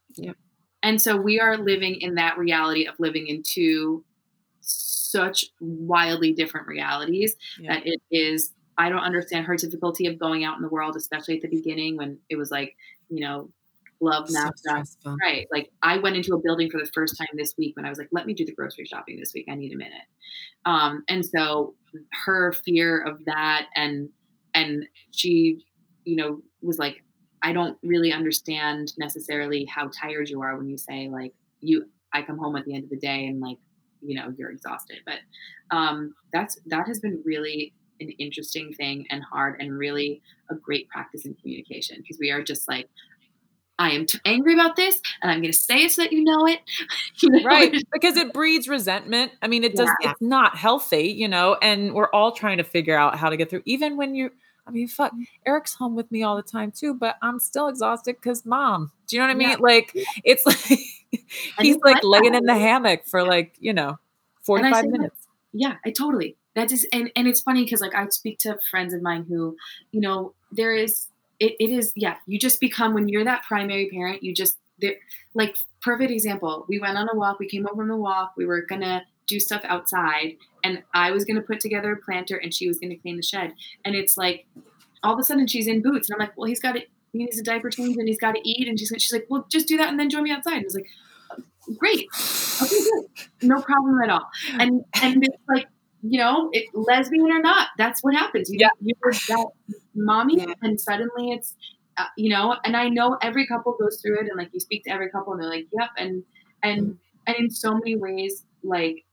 And so we are living in that reality of living in two such wildly different realities Yeah. that it is I don't understand her difficulty of going out in the world, especially at the beginning when it was like, you know, glove So. Right. Like I went into a building for the first time this week when I was like, let me do the grocery shopping this week. I need a minute. Um, and so her fear of that and and she, you know, was like, I don't really understand necessarily how tired you are when you say like you I come home at the end of the day and like, you know, you're exhausted. But um that's that has been really an interesting thing and hard and really a great practice in communication because we are just like I am t- angry about this, and I'm going to say it so that you know it. [laughs] You know? right because it breeds resentment i mean it does Yeah. it's not healthy you know and we're all trying to figure out how to get through even when you're i mean fuck mm-hmm. eric's home with me all the time too but i'm still exhausted because mom do you know what i mean Yeah. [laughs] like it's like he's like laying that. in the hammock for like you know 45 say that- minutes yeah i totally that is and and it's funny because like i speak to friends of mine who you know there is it, it is yeah you just become when you're that primary parent you just like perfect example. We went on a walk we came home from the walk we were gonna do stuff outside and i was gonna put together a planter and she was gonna clean the shed. And it's like all of a sudden she's in boots and i'm like well he's got to he needs a diaper change and he's got to eat and she's, she's like well just do that and then join me outside. And i was like great. Okay good. No problem at all. [laughs] And and it's like you know it, lesbian or not that's what happens you, Yeah. you're that mommy Yeah. and suddenly it's uh, you know and i know every couple goes through it and like you speak to every couple and they're like yep and and and in so many ways like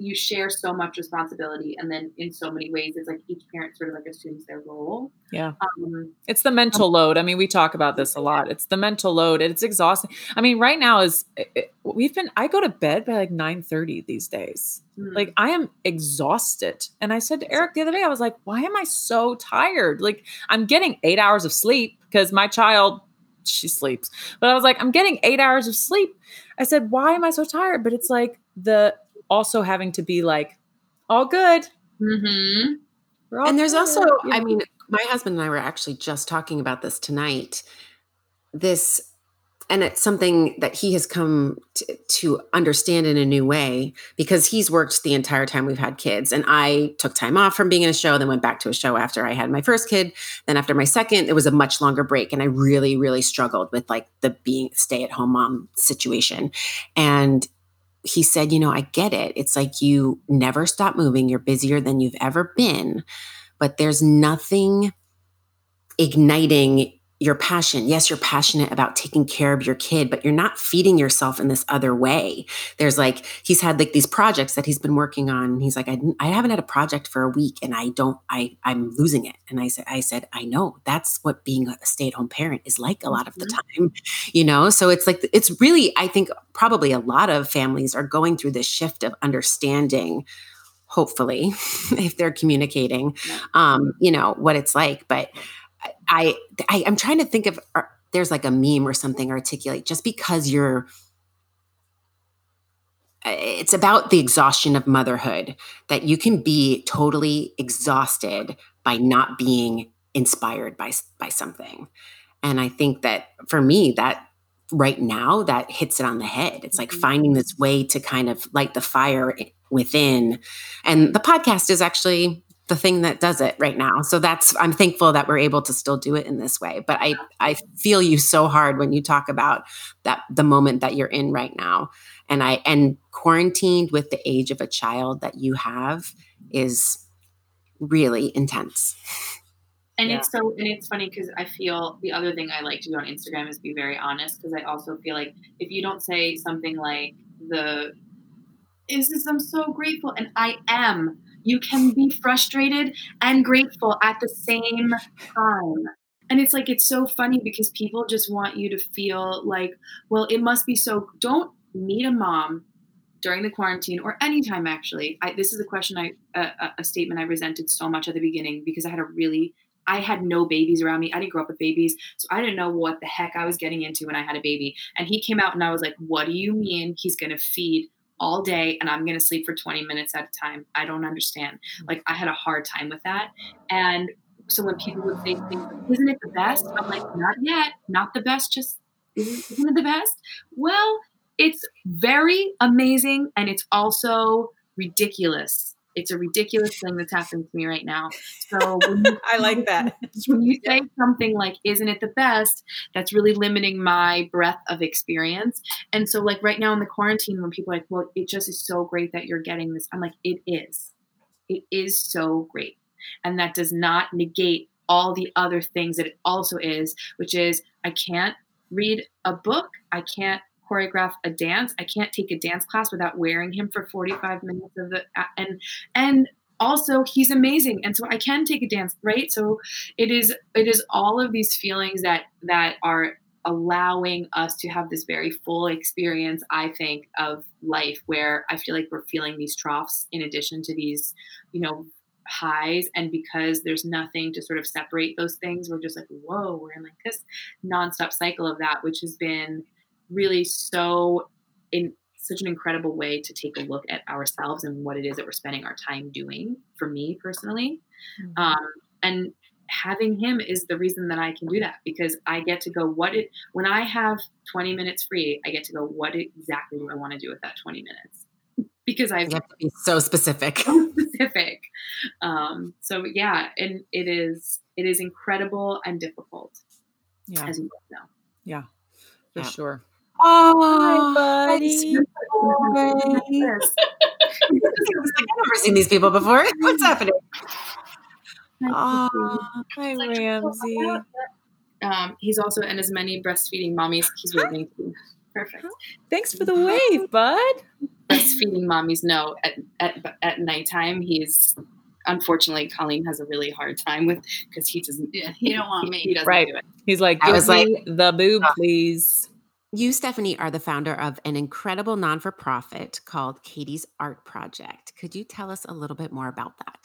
you share so much responsibility and then in so many ways it's like each parent sort of like assumes their role Yeah. um, It's the mental load. I mean, we talk about this a lot. It's the mental load. It's exhausting. I mean, right now is it- we've been. I go to bed by like nine thirty these days. mm, Like I am exhausted. And I said to Eric the other day, I was like, "Why am I so tired? Like I'm getting eight hours of sleep because my child she sleeps, but I was like, I'm getting eight hours of sleep. I said, why am I so tired? But it's like the also having to be like, all good. mhm. All and there's good," also you i mean my husband and i were actually just talking about this tonight. This and it's something that he has come to, to understand in a new way because he's worked the entire time we've had kids. And i took time off from being in a show then went back to a show after i had my first kid then after my second it was a much longer break. And i really really struggled with like the being stay at home mom situation. And he said you know i get it. It's like you never stop moving. You're busier than you've ever been but there's nothing igniting your passion. Yes, you're passionate about taking care of your kid, but you're not feeding yourself in this other way. There's like, he's had like these projects that he's been working on. And he's like, I, I haven't had a project for a week and I don't, I, I'm losing it. And I said, I said, I know that's what being a stay at home parent is like a lot of the time, you know? So it's like, it's really, I think probably a lot of families are going through this shift of understanding hopefully [laughs] if they're communicating um you know what it's like but i i i'm trying to think of uh, there's like a meme or something articulate just because you're uh, it's about the exhaustion of motherhood that you can be totally exhausted by not being inspired by by something. And i think that for me that right now that hits it on the head. It's like Mhm. finding this way to kind of light the fire within. And the podcast is actually the thing that does it right now. So that's I'm thankful that we're able to still do it in this way. But I I feel you so hard when you talk about that the moment that you're in right now. And I and quarantined with the age of a child that you have is really intense. And Yeah. it's so, and it's funny because I feel the other thing I like to do on Instagram is be very honest because I also feel like if you don't say something like the, is this, I'm so grateful, and I am, you can be frustrated and grateful at the same time. And it's like, it's so funny because people just want you to feel like, well, it must be so, don't meet a mom during the quarantine or anytime actually. I, this is a question I, a, statement I resented so much at the beginning because I had a really I had no babies around me. I didn't grow up with babies. So I didn't know what the heck I was getting into when I had a baby. And he came out and I was like, What do you mean he's going to feed all day and I'm going to sleep for 20 minutes at a time? I don't understand. Like, I had a hard time with that. And so when people would say Isn't it the best? I'm like, Not yet. Not the best. Just isn't it the best? Well, it's very amazing and it's also ridiculous. It's a ridiculous thing that's happened to me right now. So when you [laughs] I like that. when you say something like isn't it the best? that's really limiting my breadth of experience. And so like right now in the quarantine when people are like well it just is so great that you're getting this i'm like it is. It is so great. And that does not negate all the other things that it also is which is i can't read a book. I can't choreograph a dance. I can't take a dance class without wearing him for 45 minutes of the and and also he's amazing. And so i can take a dance right? So it is it is all of these feelings that that are allowing us to have this very full experience i think of life where i feel like we're feeling these troughs in addition to these you know highs. And because there's nothing to sort of separate those things we're just like whoa we're in like this nonstop cycle of that which has been really so in such an incredible way to take a look at ourselves and what it is that we're spending our time doing for me personally um, and having him is the reason that i can do that because i get to go what it when i have 20 minutes free i get to go what exactly do i want to do with that 20 minutes because i've to be so specific. [laughs] so specific um, so yeah and it is it is incredible and difficult Yeah, as you know Yeah. for Yeah. sure. Oh, buddy. Yes. [laughs] [laughs] I've never seen these people before. [laughs] What's happening? Nice Oh, Hi, see you. Ramsey. Um, he's also in as many breastfeeding mommies he's waving to. Perfect. Thanks for the wave, bud. breastfeeding mommies know at, at at nighttime he's unfortunately Colleen has a really hard time with because he doesn't Yeah, you don't want he, he me. doesn't Right. do it. He's like, I give was me the boob, please. You, Stephanie, are the founder of an incredible non for profit called Katie's Art Project. Could you tell us a little bit more about that?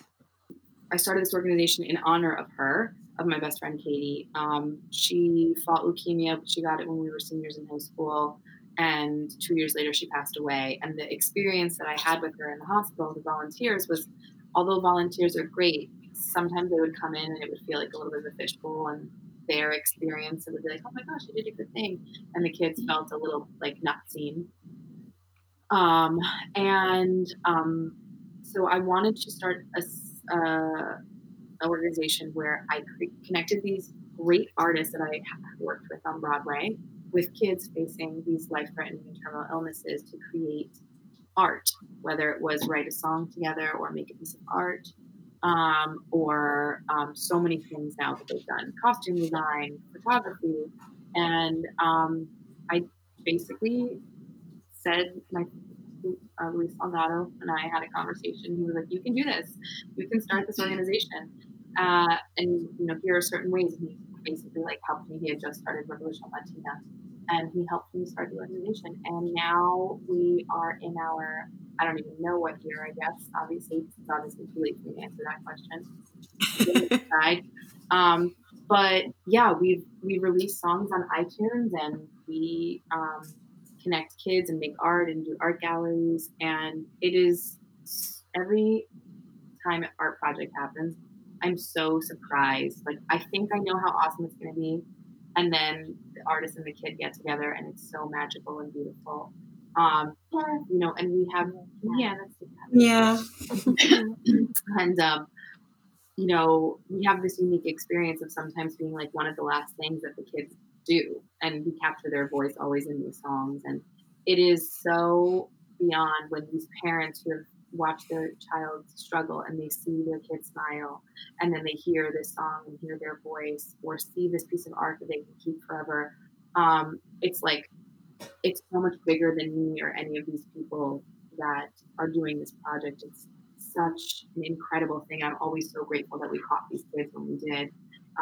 I started this organization in honor of her, of my best friend Katie. Um, she fought leukemia, but she got it when we were seniors in high school. And two years later, she passed away. And the experience that I had with her in the hospital, the volunteers, was although volunteers are great, sometimes they would come in and it would feel like a little bit of a fishbowl. And their experience, it would be like, oh my gosh, you did a good thing. And the kids felt a little like not seen. Um, and um, so I wanted to start a, uh, an organization where I connected these great artists that I worked with on Broadway with kids facing these life-threatening and terminal illnesses to create art, whether it was write a song together or make a piece of art, um, or um, so many things now that they've done costume design, photography, and um, I basically said my uh, Luis Salgado and I had a conversation. He was like, "You can do this. You can start this organization." Uh, and you know, here are certain ways. And he basically like helped me. He had just started Revolution Latina, and he helped me start the organization. And now we are in our I don't even know what year. I guess obviously it's obviously too late for me to answer that question. [laughs] Um, but yeah, we've we release songs on iTunes and we um, connect kids and make art and do art galleries. And it is every time an art project happens, I'm so surprised. Like I think I know how awesome it's going to be, and then the artist and the kid get together, and it's so magical and beautiful. Um, you know, and we have yeah, that's Yeah. [laughs] and um, you know, we have this unique experience of sometimes being like one of the last things that the kids do, and we capture their voice always in these songs, and it is so beyond when these parents who have watched their child struggle and they see their kid smile and then they hear this song and hear their voice or see this piece of art that they can keep forever um, it's like it's so much bigger than me or any of these people that are doing this project it's such an incredible thing i'm always so grateful that we caught these kids when we did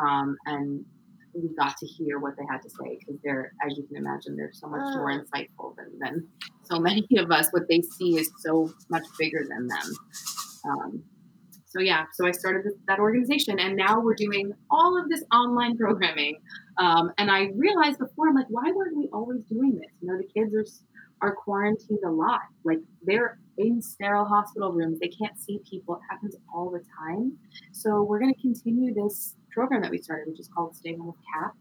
um, and we got to hear what they had to say because they're, as you can imagine, they're so much more insightful than, than so many of us. What they see is so much bigger than them. Um, so yeah, so I started that organization, and now we're doing all of this online programming. Um, and I realized before, I'm like, why weren't we always doing this? You know, the kids are are quarantined a lot. Like they're in sterile hospital rooms. They can't see people. It happens all the time. So we're going to continue this program that we started, which is called Stay Home with KAP,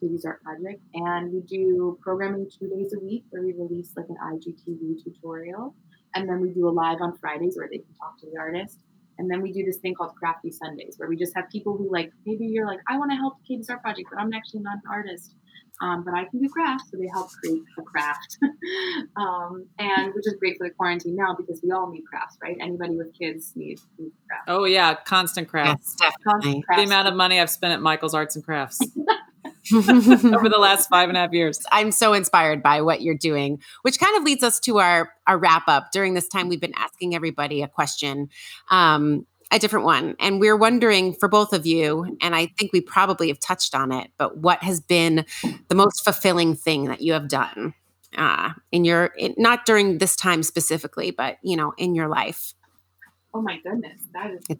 Katie's Art Project. And we do programming two days a week where we release like an IGTV tutorial. And then we do a live on Fridays where they can talk to the artist. And then we do this thing called Crafty Sundays where we just have people who like, maybe you're like, I want to help Katie's Art Project, but I'm actually not an artist. Um, but I can do crafts, so they help create a craft, [laughs] um, and which is great for the quarantine now because we all need crafts, right? Anybody with kids needs, needs crafts. Oh yeah, constant crafts. Yes, definitely. The Crafts. amount of money I've spent at Michael's Arts and Crafts [laughs] [laughs] over the last five and a half years. I'm so inspired by what you're doing, which kind of leads us to our our wrap up. During this time, we've been asking everybody a question, um, a different one, and we're wondering for both of you, and I think we probably have touched on it, but what has been the most fulfilling thing that you have done uh, in your in, not during this time specifically, but you know in your life? Oh my goodness, that is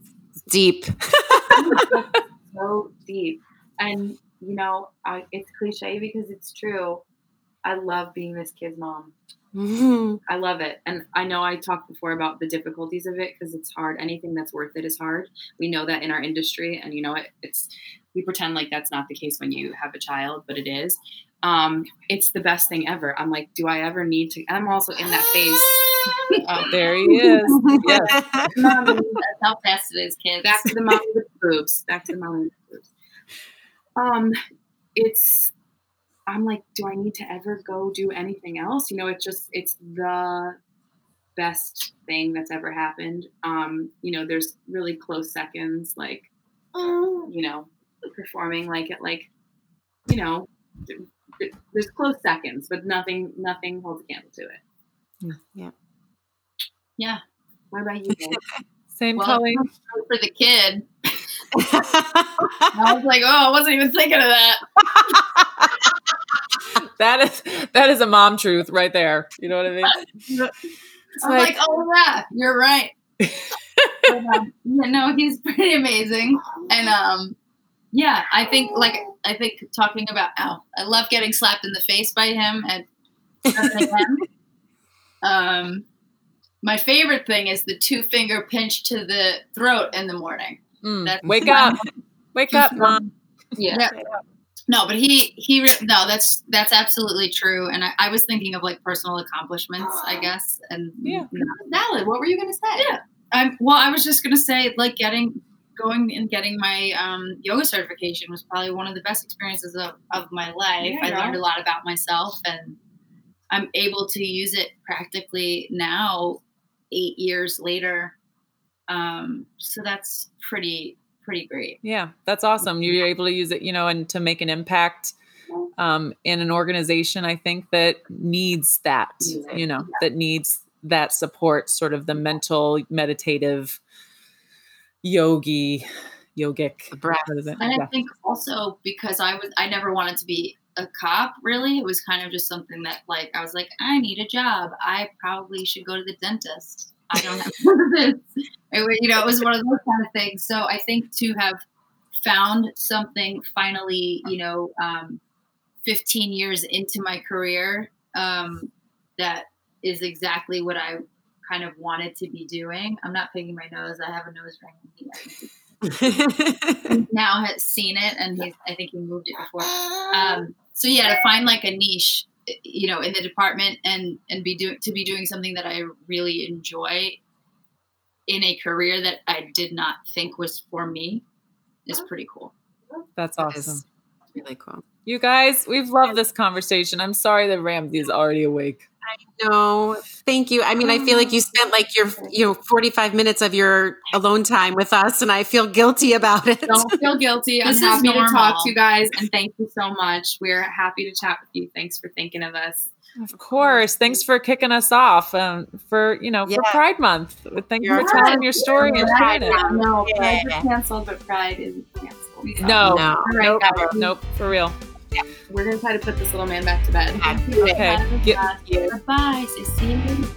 Deep. [laughs] so [laughs] deep. And you know, I, it's cliche because it's true. I love being this kid's mom. Mhm. I love it. And I know I talked before about the difficulties of it because it's hard. Anything that's worth it is hard. We know that in our industry. And you know, it, it's, we pretend like that's not the case when you have a child, but it is. Um, it's the best thing ever. I'm like, do I ever need to? I'm also in that phase. [laughs] Oh, there he is. Yes. That's how fast it is, kids. back to the mommy with the boobs. Back to the mommy with the boobs. Um, it's I'm like, do I need to ever go do anything else? You know, it's just it's the best thing that's ever happened. Um, you know, there's really close seconds, like you know, performing like at like, you know, th- th- there's close seconds, but nothing nothing holds a candle to it. Yeah. Yeah. What about you? [laughs] Guys? Same Well, Colleen. [laughs] For the kid. I was like, oh, I wasn't even thinking of that. [laughs] That is that is a mom truth right there. You know what I mean? It's [laughs] I'm like, oh yeah, you're right. [laughs] But, um, yeah, no, he's pretty amazing, and um, yeah, I think like I think talking about Al, I love getting slapped in the face by him at um, my favorite thing is the two finger pinch to the throat in the morning. Mm, wake up, wake up, mom. Yeah. Yeah. No, but he he re- no, that's that's absolutely true. And I, I was thinking of like personal accomplishments, I guess. And Yeah. valid. What were you gonna say? Yeah. I'm well. I was just gonna say like getting going and getting my um, yoga certification was probably one of the best experiences of, of my life. I Yeah. learned a lot about myself, and I'm able to use it practically now, eight years later. Um, so that's pretty pretty great. Yeah, that's awesome. You're able to use it, you know, and to make an impact um, in an organization. I think that needs that, you know, that needs that support, sort of the mental, meditative, yogi, yogic. Breath. what is it? And I think also because I was I never wanted to be a cop really. It was kind of just something that like I was like, I need a job. I probably should go to the dentist. I don't have [laughs] this. It you know, it was one of those kind of things. So I think to have found something finally, you know, um, 15 years into my career, um, that is exactly what I kind of wanted to be doing. I'm not picking my nose. I have a nose ring. [laughs] Now has seen it and he's I think he moved it before. Um, so yeah, to find like a niche, you know, in the department and and be doing to be doing something that I really enjoy in a career that I did not think was for me is pretty cool. That's awesome. really cool. You guys, we've loved this conversation. I'm sorry that Ramsey is already awake. No, thank you. I mean, I feel like you spent like your you know 45 minutes of your alone time with us, and I feel guilty about it. Don't feel guilty. [laughs] I'm This is happy to talk to you guys, and thank you so much. We're happy to chat with you. Thanks for thinking of us. Of course. Thanks for kicking us off um, for, you know, for Pride Month. Thank you You're for right. telling your story and sharing it. No, Yeah. Pride is canceled, but Pride isn't canceled. So. No. No. All right, Nope. Nope. For real. We're gonna try to put this little man back to bed. Yeah. Okay. Bye. Get- Bye. See see you.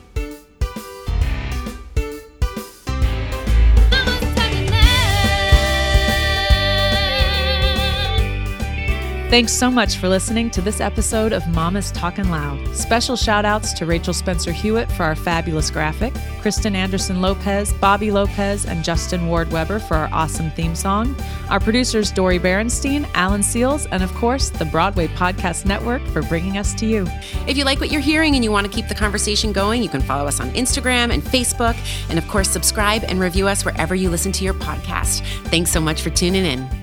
Thanks so much for listening to this episode of Mama's Talkin' Loud. Special shout outs to Rachel Spencer Hewitt for our fabulous graphic, Kristen Anderson Lopez, Bobby Lopez, and Justin Ward Weber for our awesome theme song, our producers Dori Berinstein, Alan Seales, and of course, the Broadway Podcast Network for bringing us to you. If you like what you're hearing and you want to keep the conversation going, you can follow us on Instagram and Facebook, and of course, subscribe and review us wherever you listen to your podcast. Thanks so much for tuning in.